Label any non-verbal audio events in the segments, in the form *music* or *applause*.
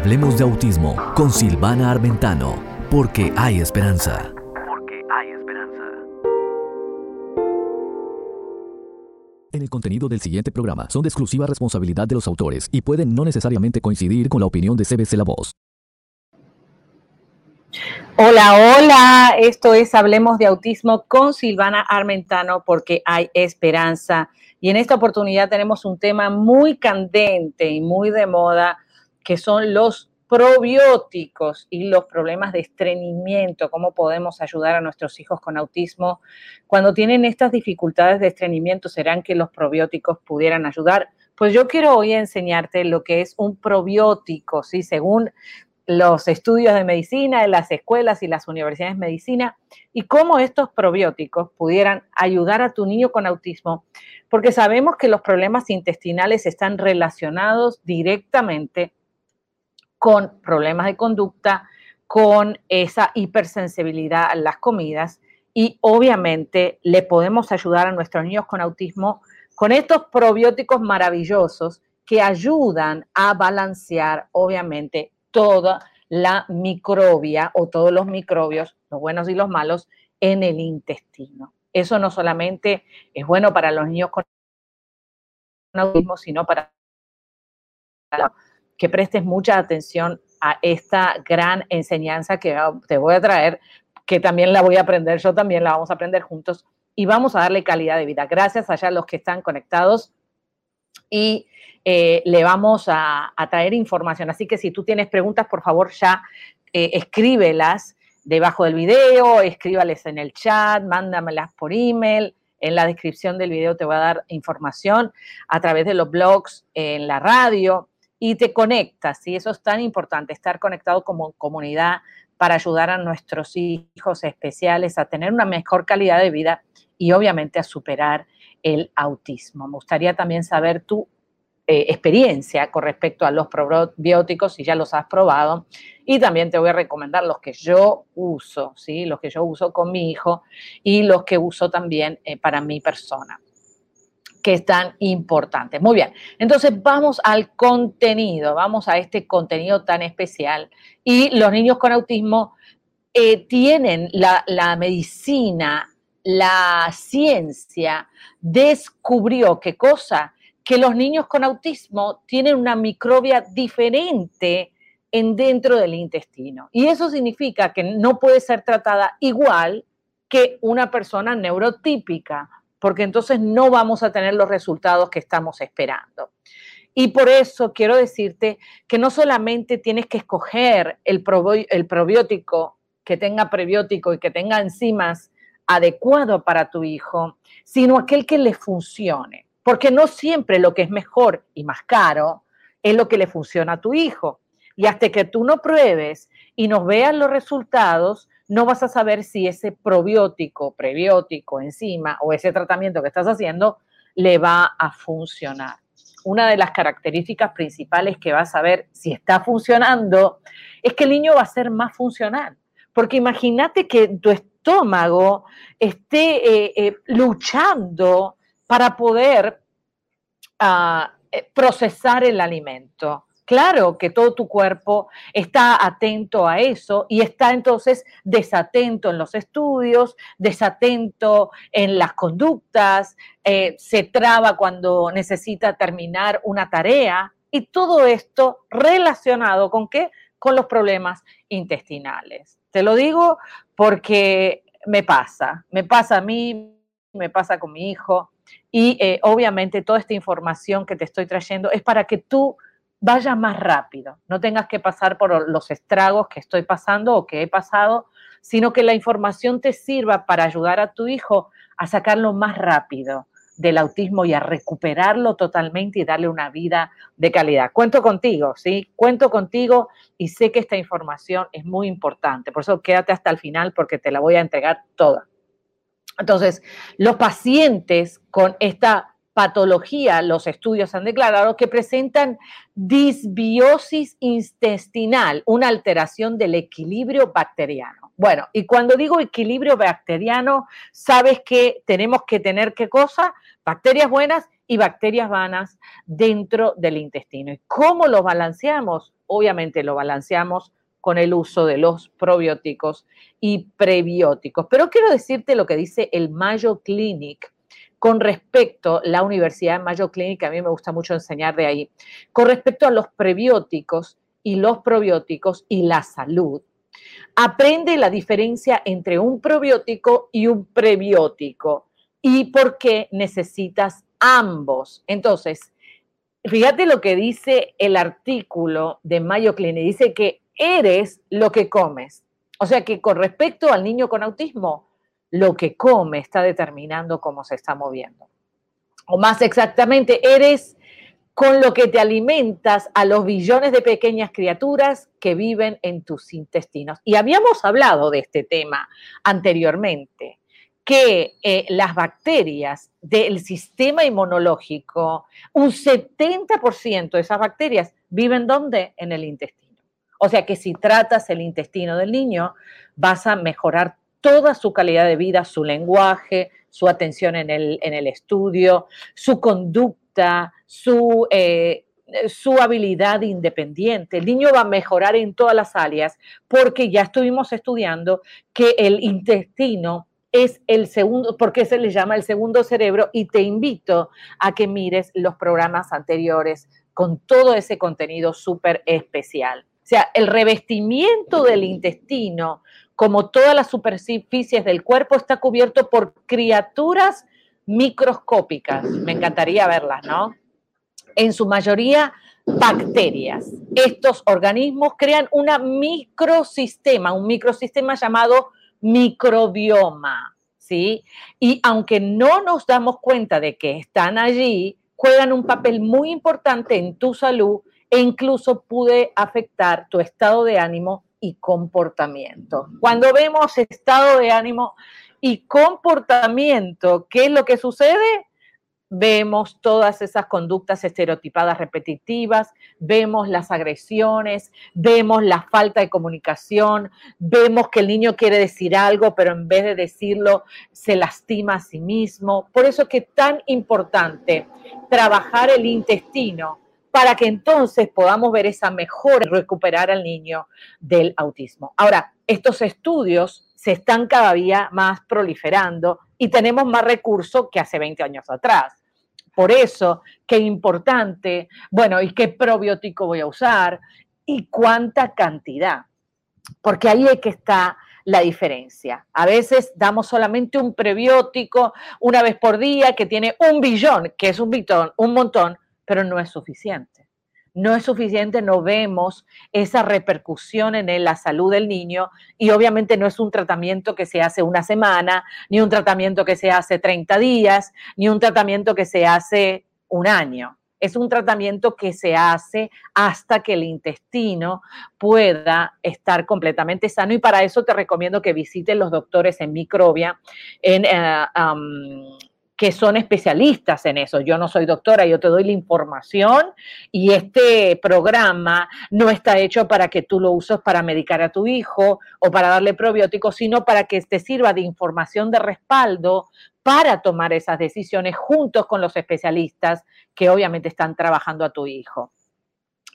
Hablemos de autismo con Silvana Armentano, porque hay esperanza. Porque hay esperanza. En el contenido del siguiente programa son de exclusiva responsabilidad de los autores y pueden no necesariamente coincidir con la opinión de CBC La Voz. Hola, hola, esto es Hablemos de Autismo con Silvana Armentano porque hay esperanza. Y en esta oportunidad tenemos un tema muy candente y muy de moda, que son los probióticos y los problemas de estreñimiento, cómo podemos ayudar a nuestros hijos con autismo. Cuando tienen estas dificultades de estreñimiento, ¿serán que los probióticos pudieran ayudar? Pues yo quiero hoy enseñarte lo que es un probiótico, ¿sí? Según los estudios de medicina en las escuelas y las universidades de medicina y cómo estos probióticos pudieran ayudar a tu niño con autismo, porque sabemos que los problemas intestinales están relacionados directamente con problemas de conducta, con esa hipersensibilidad a las comidas y obviamente le podemos ayudar a nuestros niños con autismo con estos probióticos maravillosos que ayudan a balancear obviamente toda la microbia o todos los microbios, los buenos y los malos, en el intestino. Eso no solamente es bueno para los niños con autismo, sino para que prestes mucha atención a esta gran enseñanza que te voy a traer, que también la voy a aprender, yo también la vamos a aprender juntos y vamos a darle calidad de vida. Gracias allá a los que están conectados y eh, le vamos a, traer información. Así que si tú tienes preguntas, por favor ya eh, escríbelas debajo del video, escríbales en el chat, mándamelas por email. En la descripción del video te voy a dar información a través de los blogs, en la radio y te conectas. Y eso es tan importante, estar conectado como comunidad para ayudar a nuestros hijos especiales a tener una mejor calidad de vida y obviamente a superar el autismo. Me gustaría también saber tu eh, experiencia con respecto a los probióticos, si ya los has probado. Y también te voy a recomendar los que yo uso, ¿sí? los que yo uso con mi hijo y los que uso también eh, para mi persona que es tan importante. Muy bien, entonces vamos al contenido, vamos a este contenido tan especial. Y los niños con autismo eh, tienen la, medicina la ciencia descubrió qué cosa, que los niños con autismo tienen una microbia diferente en dentro del intestino. Y eso significa que no puede ser tratada igual que una persona neurotípica, porque entonces no vamos a tener los resultados que estamos esperando. Y por eso quiero decirte que no solamente tienes que escoger el, probiótico que tenga prebiótico y que tenga enzimas adecuado para tu hijo, sino aquel que le funcione. Porque no siempre lo que es mejor y más caro es lo que le funciona a tu hijo. Y hasta que tú no pruebes y nos veas los resultados, no vas a saber si ese probiótico, prebiótico, enzima o ese tratamiento que estás haciendo le va a funcionar. Una de las características principales que vas a ver si está funcionando es que el niño va a ser más funcional. Porque imagínate que tu, estómago esté eh, eh, luchando para poder ah, eh, procesar el alimento. Claro que todo tu cuerpo está atento a eso y está entonces desatento en los estudios, desatento en las conductas, se traba cuando necesita terminar una tarea y todo esto relacionado con qué? Con los problemas intestinales. Te lo digo porque me pasa, me pasa a mí, me pasa con mi hijo y eh, obviamente toda esta información que te estoy trayendo es para que tú vayas más rápido, no tengas que pasar por los estragos que estoy pasando o que he pasado, sino que la información te sirva para ayudar a tu hijo a sacarlo más rápido del autismo y a recuperarlo totalmente y darle una vida de calidad. Cuento contigo, ¿sí? Cuento contigo y sé que esta información es muy importante. Por eso quédate hasta el final porque te la voy a entregar toda. Entonces, los pacientes con esta patología, los estudios han declarado que presentan disbiosis intestinal, una alteración del equilibrio bacteriano. Bueno, y cuando digo equilibrio bacteriano, sabes que tenemos que tener qué cosa? Bacterias buenas y bacterias vanas dentro del intestino. ¿Y cómo los balanceamos? obviamente lo balanceamos con el uso de los probióticos y prebióticos. Pero quiero decirte lo que dice el Mayo Clinic con respecto, a la Universidad de Mayo Clinic, a mí me gusta mucho enseñar de ahí, con respecto a los prebióticos y los probióticos y la salud. Aprende la diferencia entre un probiótico y un prebiótico y por qué necesitas ambos. Entonces, fíjate lo que dice el artículo de Mayo Clinic. Dice que eres lo que comes. O sea que con respecto al niño con autismo, lo que come está determinando cómo se está moviendo. O más exactamente, eres con lo que te alimentas a los billones de pequeñas criaturas que viven en tus intestinos. Y habíamos hablado de este tema anteriormente, que eh, las bacterias del sistema inmunológico, un 70% de esas bacterias viven ¿dónde? En el intestino. O sea que si tratas el intestino del niño, vas a mejorar toda su calidad de vida, su lenguaje, su atención en el, en el estudio, su conducta, su, eh, su habilidad independiente. El niño va a mejorar en todas las áreas porque ya estuvimos estudiando que el intestino es el segundo, porque se le llama el segundo cerebro y te invito a que mires los programas anteriores con todo ese contenido súper especial. O sea, el revestimiento del intestino como todas las superficies del cuerpo, está cubierto por criaturas microscópicas. Me encantaría verlas, ¿no? En su mayoría, bacterias. Estos organismos crean un microsistema, un microsistema llamado microbioma, ¿sí? Y aunque no nos damos cuenta de que están allí, juegan un papel muy importante en tu salud e incluso puede afectar tu estado de ánimo y comportamiento. Cuando vemos estado de ánimo y comportamiento, ¿qué es lo que sucede? Vemos todas esas conductas estereotipadas repetitivas, vemos las agresiones, vemos la falta de comunicación, vemos que el niño quiere decir algo, pero en vez de decirlo, se lastima a sí mismo. Por eso es que es tan importante trabajar el intestino para que entonces podamos ver esa mejora y recuperar al niño del autismo. Ahora, estos estudios se están cada día más proliferando y tenemos más recursos que hace 20 años atrás. Por eso, qué importante, bueno, ¿y qué probiótico voy a usar? ¿Y cuánta cantidad? Porque ahí es que está la diferencia. A veces damos solamente un prebiótico una vez por día que tiene un billón, que es un, bitón, un montón, pero no es suficiente. No es suficiente, no vemos esa repercusión en la salud del niño y obviamente no es un tratamiento que se hace una semana, ni un tratamiento que se hace 30 días, ni un tratamiento que se hace un año. Es un tratamiento que se hace hasta que el intestino pueda estar completamente sano y para eso te recomiendo que visites los doctores en microbia, en eh, que son especialistas en eso. Yo no soy doctora, yo te doy la información y este programa no está hecho para que tú lo uses para medicar a tu hijo o para darle probióticos, sino para que te sirva de información de respaldo para tomar esas decisiones juntos con los especialistas que obviamente están trabajando a tu hijo.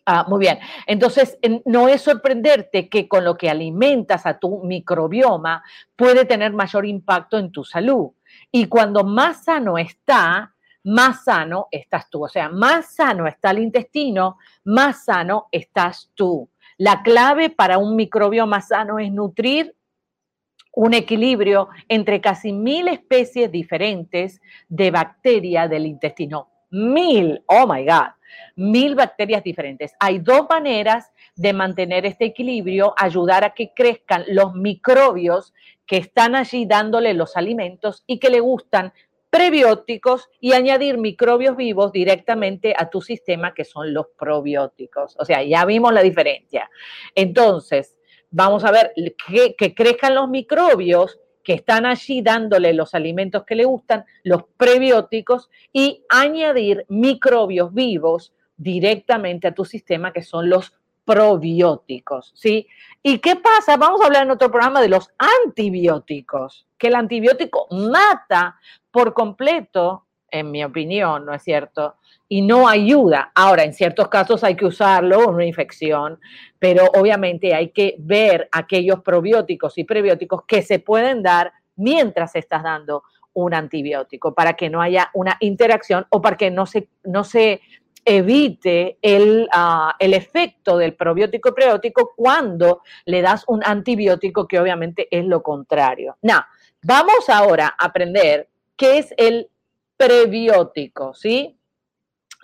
Ah, muy bien. Entonces, no es sorprenderte que con lo que alimentas a tu microbioma puede tener mayor impacto en tu salud. Y cuando más sano está, más sano estás tú. O sea, más sano está el intestino, más sano estás tú. La clave para un microbio más sano es nutrir un equilibrio entre casi mil especies diferentes de bacterias del intestino. Mil, oh my God, mil bacterias diferentes. Hay dos maneras de mantener este equilibrio, ayudar a que crezcan los microbios que están allí dándole los alimentos y que le gustan prebióticos y añadir microbios vivos directamente a tu sistema, que son los probióticos. O sea, ya vimos la diferencia. Entonces, vamos a ver que, crezcan los microbios que están allí dándole los alimentos que le gustan, los prebióticos, y añadir microbios vivos directamente a tu sistema, que son los probióticos, ¿sí? ¿Y qué pasa? Vamos a hablar en otro programa de los antibióticos, que el antibiótico mata por completo en mi opinión, ¿no es cierto? Y no ayuda. Ahora, en ciertos casos hay que usarlo, una infección, pero obviamente hay que ver aquellos probióticos y prebióticos que se pueden dar mientras estás dando un antibiótico, para que no haya una interacción o para que no se, no se evite el, ah, el efecto del probiótico prebiótico cuando le das un antibiótico, que obviamente es lo contrario. Now, vamos ahora a aprender qué es el prebiótico, ¿sí?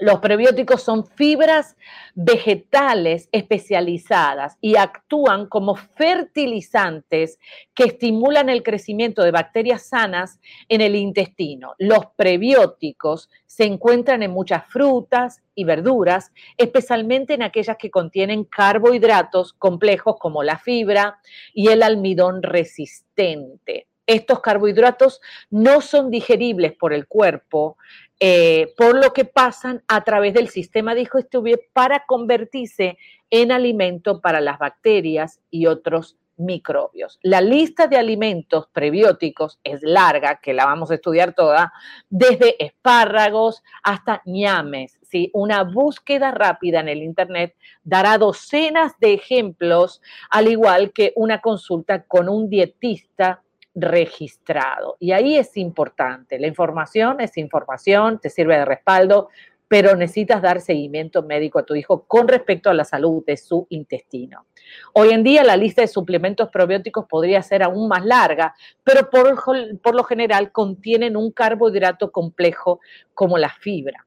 Los prebióticos son fibras vegetales especializadas y actúan como fertilizantes que estimulan el crecimiento de bacterias sanas en el intestino. Los prebióticos se encuentran en muchas frutas y verduras, especialmente en aquellas que contienen carbohidratos complejos como la fibra y el almidón resistente estos carbohidratos no son digeribles por el cuerpo eh, por lo que pasan a través del sistema digestivo para convertirse en alimento para las bacterias y otros microbios. La lista de alimentos prebióticos es larga, que la vamos a estudiar toda, desde espárragos hasta ñames. ¿sí? Una búsqueda rápida en el Internet dará docenas de ejemplos, al igual que una consulta con un dietista registrado. Y ahí es importante. La información es información, te sirve de respaldo, pero necesitas dar seguimiento médico a tu hijo con respecto a la salud de su intestino. Hoy en día la lista de suplementos probióticos podría ser aún más larga, pero por, lo general contienen un carbohidrato complejo como la fibra.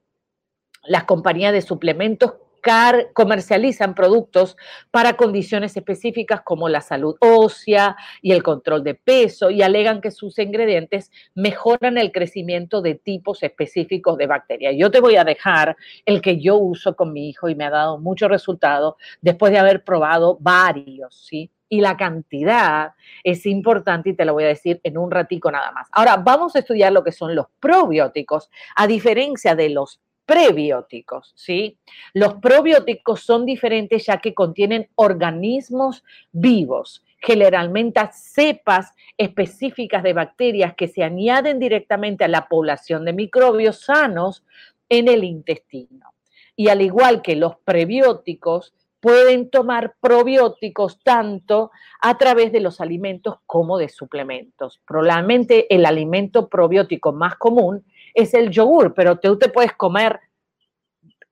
Las compañías de suplementos comercializan productos para condiciones específicas como la salud ósea y el control de peso y alegan que sus ingredientes mejoran el crecimiento de tipos específicos de bacterias. Yo te voy a dejar el que yo uso con mi hijo y me ha dado mucho resultado después de haber probado varios, ¿sí? y la cantidad es importante y te lo voy a decir en un ratico nada más. Ahora vamos a estudiar lo que son los probióticos, a diferencia de los prebióticos, ¿sí? Los probióticos son diferentes ya que contienen organismos vivos, generalmente cepas específicas de bacterias que se añaden directamente a la población de microbios sanos en el intestino. Y al igual que los prebióticos, pueden tomar probióticos tanto a través de los alimentos como de suplementos. Probablemente el alimento probiótico más común es el yogur, pero tú te puedes comer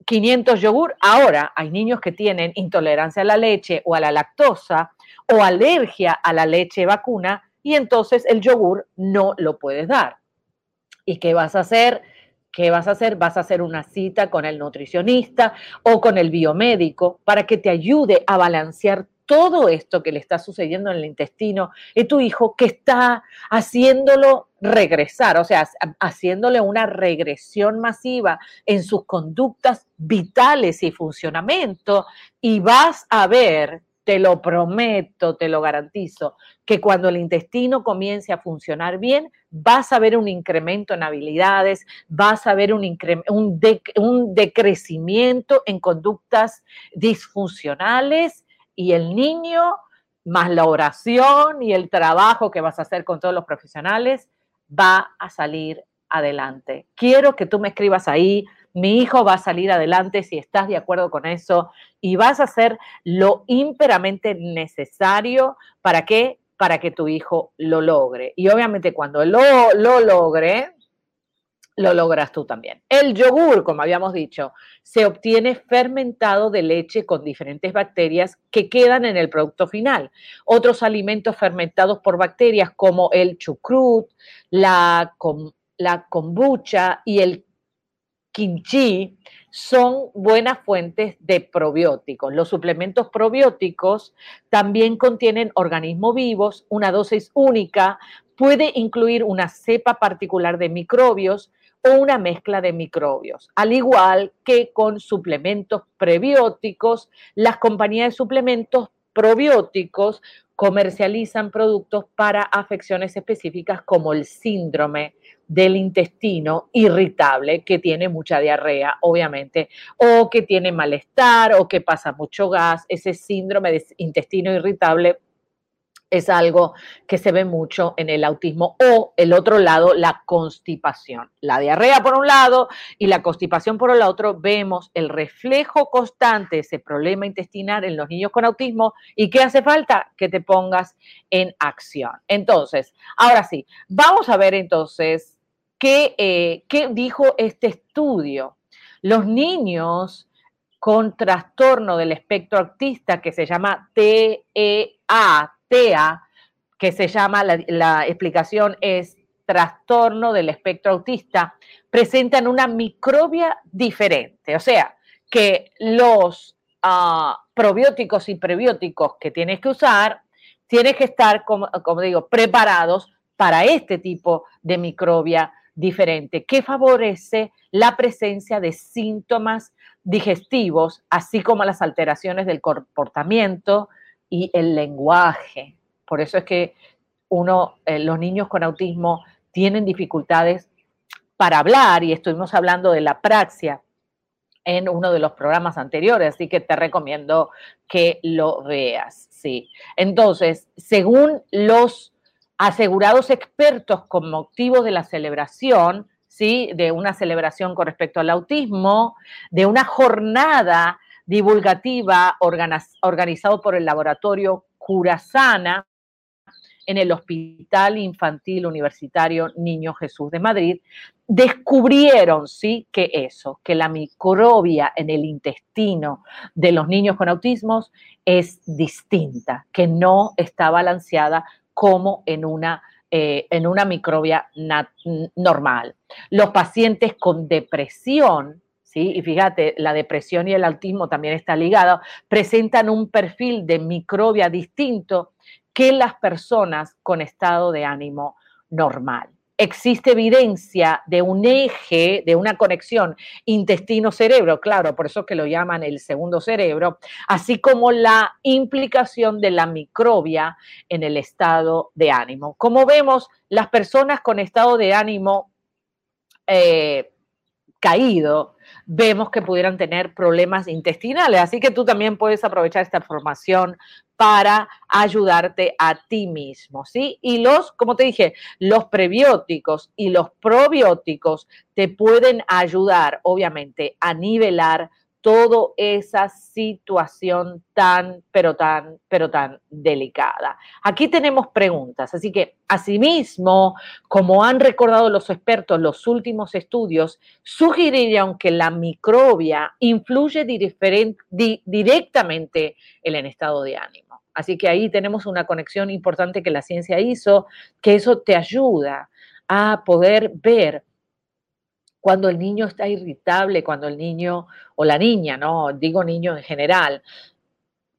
500 yogur. Ahora hay niños que tienen intolerancia a la leche o a la lactosa o alergia a la leche vacuna y entonces el yogur no lo puedes dar. ¿Y qué vas a hacer? ¿Qué vas a hacer? Vas a hacer una cita con el nutricionista o con el biomédico para que te ayude a balancear todo esto que le está sucediendo en el intestino y tu hijo que está haciéndolo regresar, o sea, haciéndole una regresión masiva en sus conductas vitales y funcionamiento y vas a ver, te lo prometo, te lo garantizo, que cuando el intestino comience a funcionar bien, vas a ver un incremento en habilidades, vas a ver un, un decrecimiento en conductas disfuncionales y el niño, más la oración y el trabajo que vas a hacer con todos los profesionales, va a salir adelante. Quiero que tú me escribas ahí, mi hijo va a salir adelante si estás de acuerdo con eso y vas a hacer lo imperamente necesario para que para que tu hijo lo logre. Y obviamente cuando lo, lo logre, lo logras tú también. El yogur, como habíamos dicho, se obtiene fermentado de leche con diferentes bacterias que quedan en el producto final. Otros alimentos fermentados por bacterias como el chucrut, la, la kombucha y el kimchi son buenas fuentes de probióticos. Los suplementos probióticos también contienen organismos vivos, una dosis única, puede incluir una cepa particular de microbios, o una mezcla de microbios. Al igual que con suplementos prebióticos, las compañías de suplementos probióticos comercializan productos para afecciones específicas como el síndrome del intestino irritable, que tiene mucha diarrea, obviamente, o que tiene malestar o que pasa mucho gas. Ese síndrome de intestino irritable es algo que se ve mucho en el autismo o el otro lado, la constipación. La diarrea por un lado y la constipación por el otro, vemos el reflejo constante de ese problema intestinal en los niños con autismo y qué hace falta que te pongas en acción. Entonces, ahora sí, vamos a ver entonces qué, eh, qué dijo este estudio. Los niños con trastorno del espectro autista que se llama TEA, Que se llama, la, explicación es trastorno del espectro autista, presentan una microbia diferente. O sea, que los ah, probióticos y prebióticos que tienes que usar, tienes que estar, como, como digo, preparados para este tipo de microbia diferente, que favorece la presencia de síntomas digestivos, así como las alteraciones del comportamiento, y el lenguaje. Por eso es que uno, eh, los niños con autismo tienen dificultades para hablar y estuvimos hablando de la praxia en uno de los programas anteriores, así que te recomiendo que lo veas, sí. Entonces, según los asegurados expertos con motivo de la celebración, ¿sí? de una celebración con respecto al autismo, de una jornada divulgativa organizado por el laboratorio Curasana en el Hospital Infantil Universitario Niño Jesús de Madrid, descubrieron, sí, que eso, que la microbia en el intestino de los niños con autismos es distinta, que no está balanceada como en una, eh, en una microbia normal. Los pacientes con depresión y fíjate, la depresión y el autismo también está ligado, presentan un perfil de microbia distinto que las personas con estado de ánimo normal. Existe evidencia de un eje, de una conexión intestino-cerebro, claro, por eso que lo llaman el segundo cerebro, así como la implicación de la microbia en el estado de ánimo. Como vemos, las personas con estado de ánimo eh, caído, vemos que pudieran tener problemas intestinales. Así que tú también puedes aprovechar esta información para ayudarte a ti mismo, ¿sí? Y los, como te dije, los prebióticos y los probióticos te pueden ayudar, obviamente, a nivelar toda esa situación tan, pero tan, pero tan delicada. Aquí tenemos preguntas, así que asimismo, como han recordado los expertos, los últimos estudios sugerirían que la microbia influye directamente en el estado de ánimo. Así que ahí tenemos una conexión importante que la ciencia hizo, que eso te ayuda a poder ver cuando el niño está irritable, cuando el niño o la niña, no digo niño en general,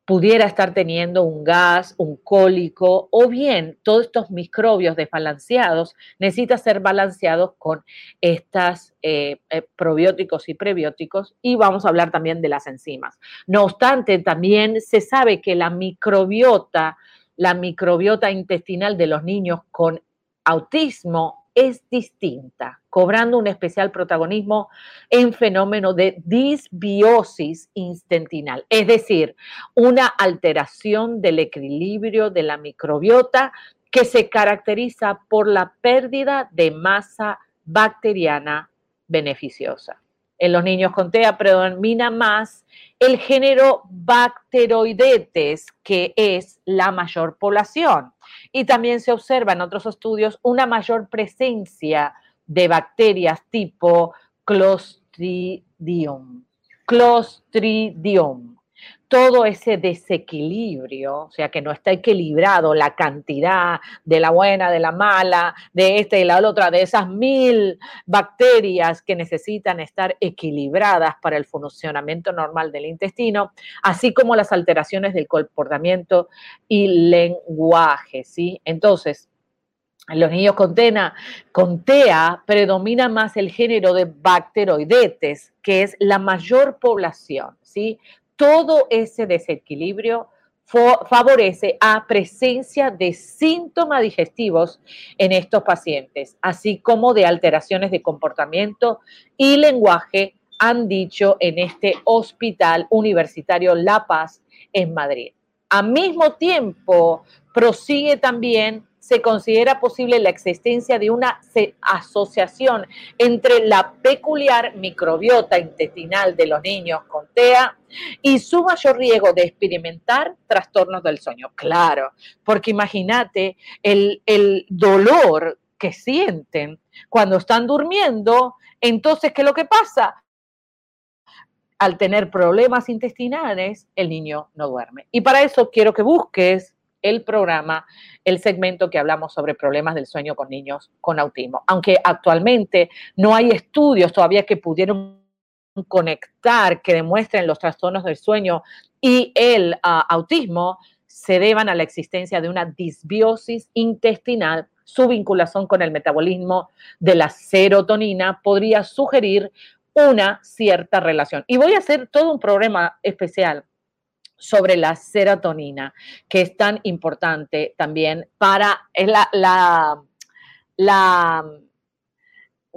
pudiera estar teniendo un gas, un cólico o bien todos estos microbios desbalanceados necesitan ser balanceados con estos eh, eh, probióticos y prebióticos y vamos a hablar también de las enzimas. No obstante, también se sabe que la microbiota, la microbiota intestinal de los niños con autismo es distinta, cobrando un especial protagonismo en fenómeno de disbiosis intestinal, es decir, una alteración del equilibrio de la microbiota que se caracteriza por la pérdida de masa bacteriana beneficiosa. En los niños con TEA predomina más el género Bacteroidetes, que es la mayor población. Y también se observa en otros estudios una mayor presencia de bacterias tipo Clostridium. Clostridium todo ese desequilibrio, o sea, que no está equilibrado la cantidad de la buena, de la mala, de esta y la otra, de esas mil bacterias que necesitan estar equilibradas para el funcionamiento normal del intestino, así como las alteraciones del comportamiento y lenguaje, ¿sí? Entonces, en los niños con, tena, con TEA predomina más el género de bacteroidetes, que es la mayor población, ¿sí? Todo ese desequilibrio favorece a presencia de síntomas digestivos en estos pacientes, así como de alteraciones de comportamiento y lenguaje, han dicho en este hospital universitario La Paz en Madrid. Al mismo tiempo, prosigue también se considera posible la existencia de una asociación entre la peculiar microbiota intestinal de los niños con TEA y su mayor riesgo de experimentar trastornos del sueño. Claro, porque imagínate el, el dolor que sienten cuando están durmiendo, entonces, ¿qué es lo que pasa? Al tener problemas intestinales, el niño no duerme. Y para eso quiero que busques el programa, el segmento que hablamos sobre problemas del sueño con niños con autismo. Aunque actualmente no hay estudios todavía que pudieron conectar, que demuestren los trastornos del sueño y el ah, autismo, se deban a la existencia de una disbiosis intestinal. Su vinculación con el metabolismo de la serotonina podría sugerir una cierta relación. Y voy a hacer todo un programa especial sobre la serotonina, que es tan importante también para la, la, la,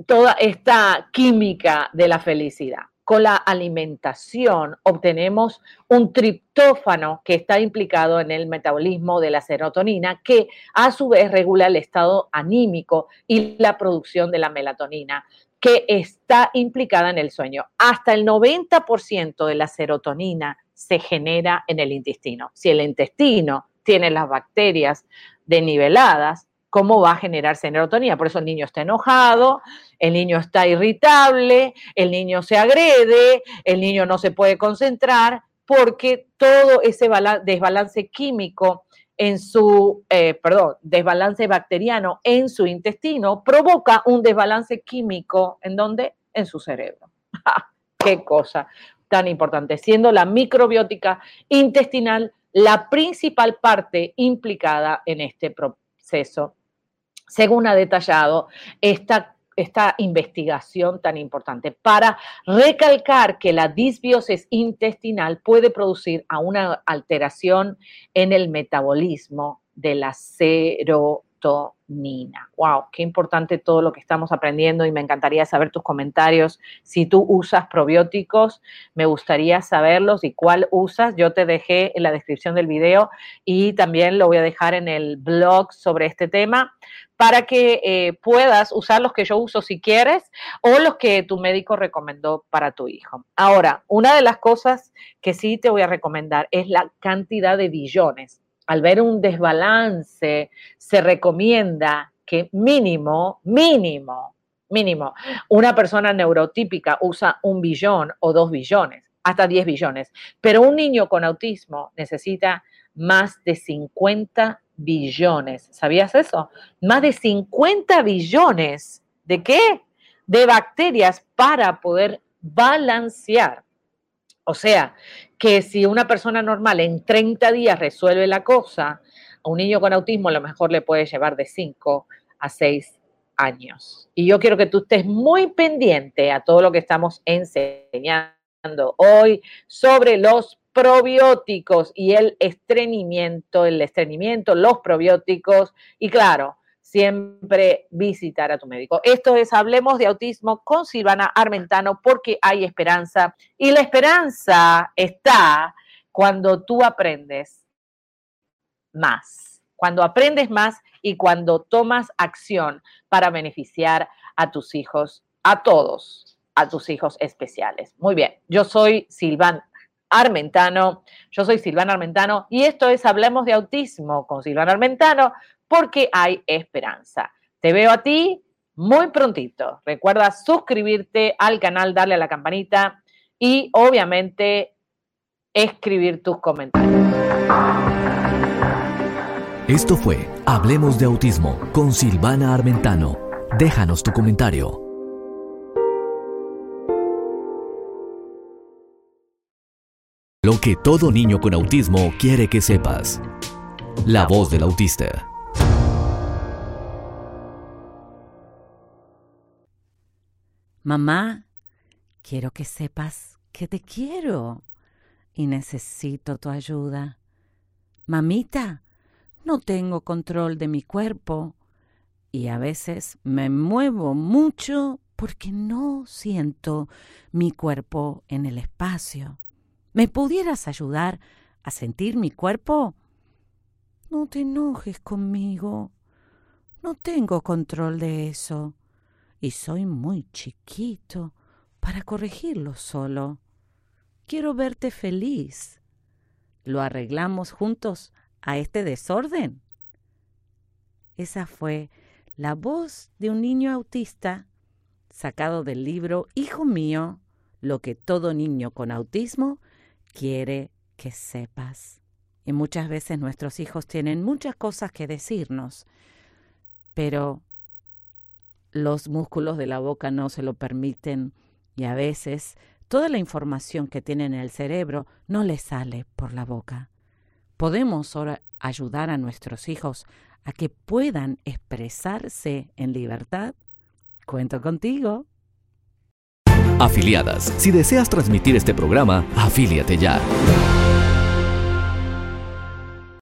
toda esta química de la felicidad. Con la alimentación obtenemos un triptófano que está implicado en el metabolismo de la serotonina, que a su vez regula el estado anímico y la producción de la melatonina, que está implicada en el sueño. Hasta el 90% de la serotonina se genera en el intestino. Si el intestino tiene las bacterias deniveladas, ¿cómo va a generar serotonina? Por eso el niño está enojado, el niño está irritable, el niño se agrede, el niño no se puede concentrar, porque todo ese desbalance químico en su, eh, perdón, desbalance bacteriano en su intestino provoca un desbalance químico en donde? En su cerebro. *laughs* ¡Qué cosa! Tan importante, siendo la microbiótica intestinal la principal parte implicada en este proceso, según ha detallado esta esta investigación tan importante para recalcar que la disbiosis intestinal puede producir a una alteración en el metabolismo de la Nina. Wow, qué importante todo lo que estamos aprendiendo y me encantaría saber tus comentarios. Si tú usas probióticos, me gustaría saberlos y cuál usas. Yo te dejé en la descripción del video y también lo voy a dejar en el blog sobre este tema para que eh, puedas usar los que yo uso si quieres o los que tu médico recomendó para tu hijo. Ahora, una de las cosas que sí te voy a recomendar es la cantidad de billones al ver un desbalance, se recomienda que mínimo, mínimo, mínimo, una persona neurotípica usa un billón o dos billones, hasta 10 billones, pero un niño con autismo necesita más de 50 billones. ¿Sabías eso? Más de 50 billones. ¿De qué? De bacterias para poder balancear o sea, que si una persona normal en 30 días resuelve la cosa, a un niño con autismo a lo mejor le puede llevar de 5 a 6 años. Y yo quiero que tú estés muy pendiente a todo lo que estamos enseñando hoy sobre los probióticos y el estreñimiento, el estreñimiento, los probióticos y claro, siempre visitar a tu médico. Esto es Hablemos de Autismo con Silvana Armentano porque hay esperanza y la esperanza está cuando tú aprendes más, cuando aprendes más y cuando tomas acción para beneficiar a tus hijos, a todos, a tus hijos especiales. Muy bien, yo soy Silvana Armentano, yo soy Silvana Armentano y esto es Hablemos de Autismo con Silvana Armentano porque hay esperanza. Te veo a ti muy prontito. Recuerda suscribirte al canal, darle a la campanita y obviamente escribir tus comentarios. Esto fue Hablemos de Autismo con Silvana Armentano. Déjanos tu comentario. Lo que todo niño con autismo quiere que sepas. La voz del autista. Mamá, quiero que sepas que te quiero y necesito tu ayuda. Mamita, no tengo control de mi cuerpo y a veces me muevo mucho porque no siento mi cuerpo en el espacio. ¿Me pudieras ayudar a sentir mi cuerpo? No te enojes conmigo. No tengo control de eso. Y soy muy chiquito para corregirlo solo. Quiero verte feliz. ¿Lo arreglamos juntos a este desorden? Esa fue la voz de un niño autista sacado del libro Hijo mío, lo que todo niño con autismo quiere que sepas. Y muchas veces nuestros hijos tienen muchas cosas que decirnos, pero los músculos de la boca no se lo permiten y a veces toda la información que tienen en el cerebro no les sale por la boca. Podemos ahora ayudar a nuestros hijos a que puedan expresarse en libertad. Cuento contigo. Afiliadas, si deseas transmitir este programa, afíliate ya.